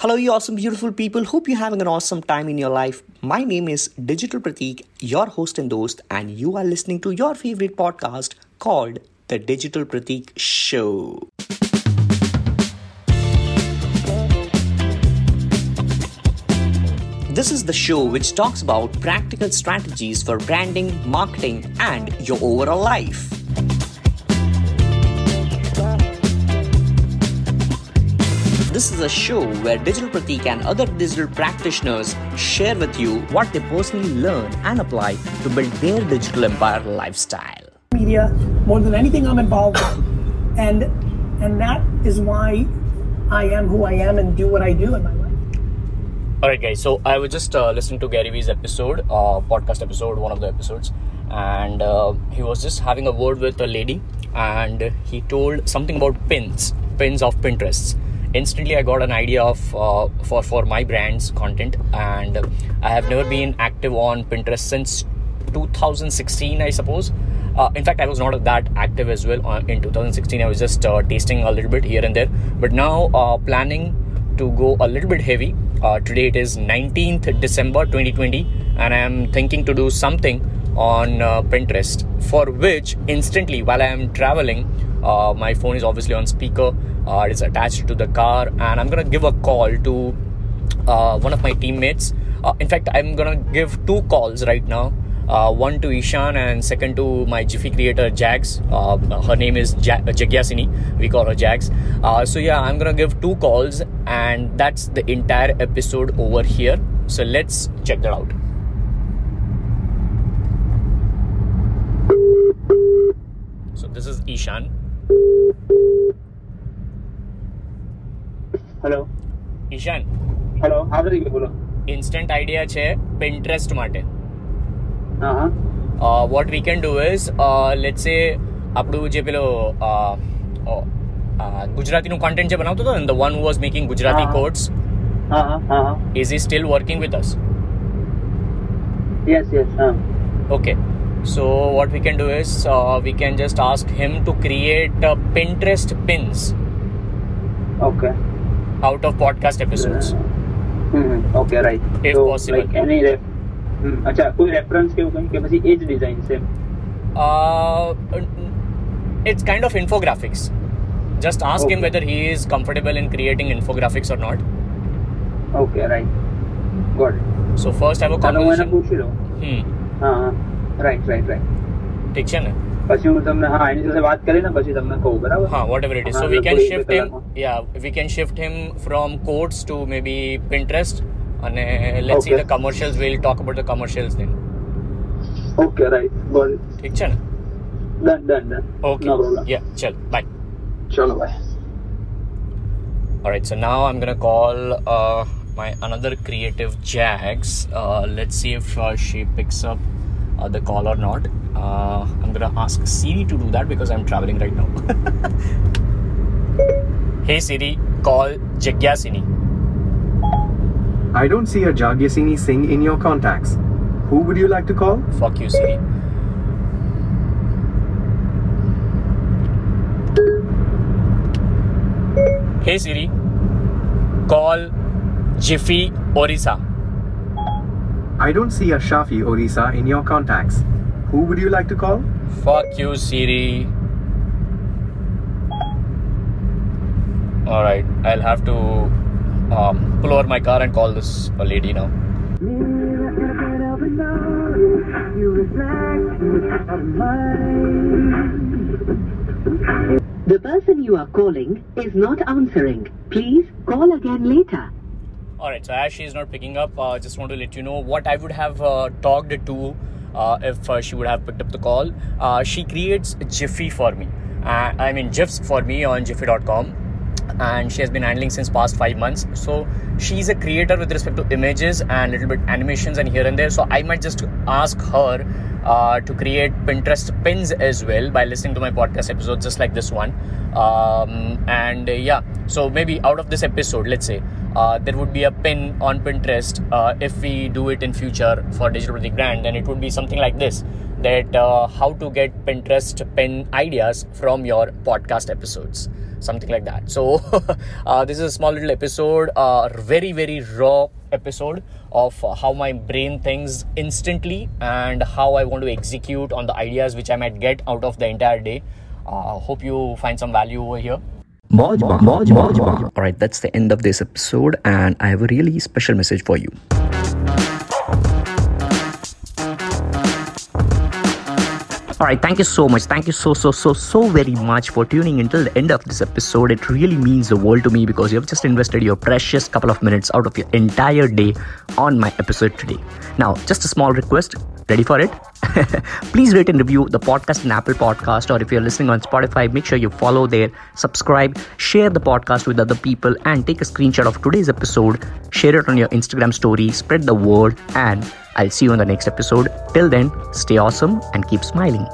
Hello, you awesome, beautiful people. Hope you're having an awesome time in your life. My name is Digital Pratik, your host and host, and you are listening to your favorite podcast called The Digital Pratik Show. This is the show which talks about practical strategies for branding, marketing, and your overall life. This is a show where Digital Pratik and other digital practitioners share with you what they personally learn and apply to build their digital empire lifestyle. media more than anything I'm involved with. And and that is why I am who I am and do what I do in my life. Alright, guys, so I was just uh, listening to Gary Vee's episode, uh, podcast episode, one of the episodes, and uh, he was just having a word with a lady, and he told something about pins, pins of Pinterest. Instantly, I got an idea of uh, for for my brand's content, and I have never been active on Pinterest since 2016, I suppose. Uh, in fact, I was not that active as well uh, in 2016. I was just uh, tasting a little bit here and there, but now uh, planning to go a little bit heavy. Uh, today it is 19th December 2020, and I am thinking to do something on uh, Pinterest. For which, instantly while I am traveling, uh, my phone is obviously on speaker. Uh, it is attached to the car, and I'm gonna give a call to uh, one of my teammates. Uh, in fact, I'm gonna give two calls right now. Uh, one to Ishan and second to my Giphy creator Jags. Her name is ja- Jagyasini. We call her Jags. So yeah, I'm gonna give two calls, and that's the entire episode over here. So let's check that out. So this is Ishan. Hello Ishan, hello હા તરીકે બોલો instant idea છે Pinterest માટે. હા હા uh, what we can do is uh, let's say આપણું જે પેલો uh, uh, uh, ગુજરાતીનું content જે બનાવતો હતો ને the one who was making Gujarati હા. quotes હા હા હા હા is he still working with us yes yes હા okay so what we can do is uh, we can just ask him to create uh, Pinterest pins okay out of podcast episodes okay right If possible. Like એની અચ્છા કોઈ reference કે એવું કંઈ કે પછી એ જ design છે uh, it's kind of infographics just ask him Okay. whether he is comfortable in creating infographics or not okay right God so first have a ચાલો હું એને conversation પૂછી લઉં hmm હા હા રાઈટ રાઈટ રાઈટ ઠીક છે ને પછી હું તમને હા એની સાથે વાત કરીને પછી તમને કહું બરાબર Huh, whatever it is. So હા, we can લગભગ એક shift બે him. કલાકમાં. Yeah, we can shift him from quotes to maybe Pinterest. And uh, let's see Okay. the commercials. We'll talk about the commercials then. Okay right God ઠીક છે ને? Done done done Okay. નો problem Yeah, chill. Bye. ચલો bye All right. So now I'm gonna call uh, my another creative Jags. Uh, let's see if uh, she picks up uh, the call or not. Uh, I'm gonna ask Siri to do that because I'm traveling right now. hey Siri, call Jagyasini. I don't see a Jagyasini Singh in your contacts. Who would you like to call? Fuck you, Siri. Hey Siri, call Jiffy Orisa. I don't see a Shafi Orisa in your contacts. Who would you like to call? Fuck you, Siri. Alright, I'll have to um, pull over my car and call this a lady now. The person you are calling is not answering. Please call again later. Alright, so as she is not picking up, uh, just want to let you know what I would have uh, talked to uh, if uh, she would have picked up the call. Uh, she creates Jiffy for me. Uh, I mean, GIFs for me on Giphy.com. And she has been handling since past five months. So she's a creator with respect to images and little bit animations and here and there. So I might just ask her uh, to create Pinterest pins as well by listening to my podcast episodes, just like this one. Um, and uh, yeah, so maybe out of this episode, let's say uh, there would be a pin on Pinterest uh, if we do it in future for Digital brand, and it would be something like this. That uh, how to get Pinterest pin ideas from your podcast episodes, something like that. So, uh, this is a small little episode, uh, very, very raw episode of how my brain thinks instantly and how I want to execute on the ideas which I might get out of the entire day. Uh, hope you find some value over here. Alright, that's the end of this episode, and I have a really special message for you. All right, thank you so much. Thank you so, so, so, so very much for tuning until the end of this episode. It really means the world to me because you have just invested your precious couple of minutes out of your entire day on my episode today. Now, just a small request. Ready for it? Please rate and review the podcast in Apple Podcast, or if you're listening on Spotify, make sure you follow there, subscribe, share the podcast with other people, and take a screenshot of today's episode. Share it on your Instagram story, spread the word, and I'll see you in the next episode. Till then, stay awesome and keep smiling.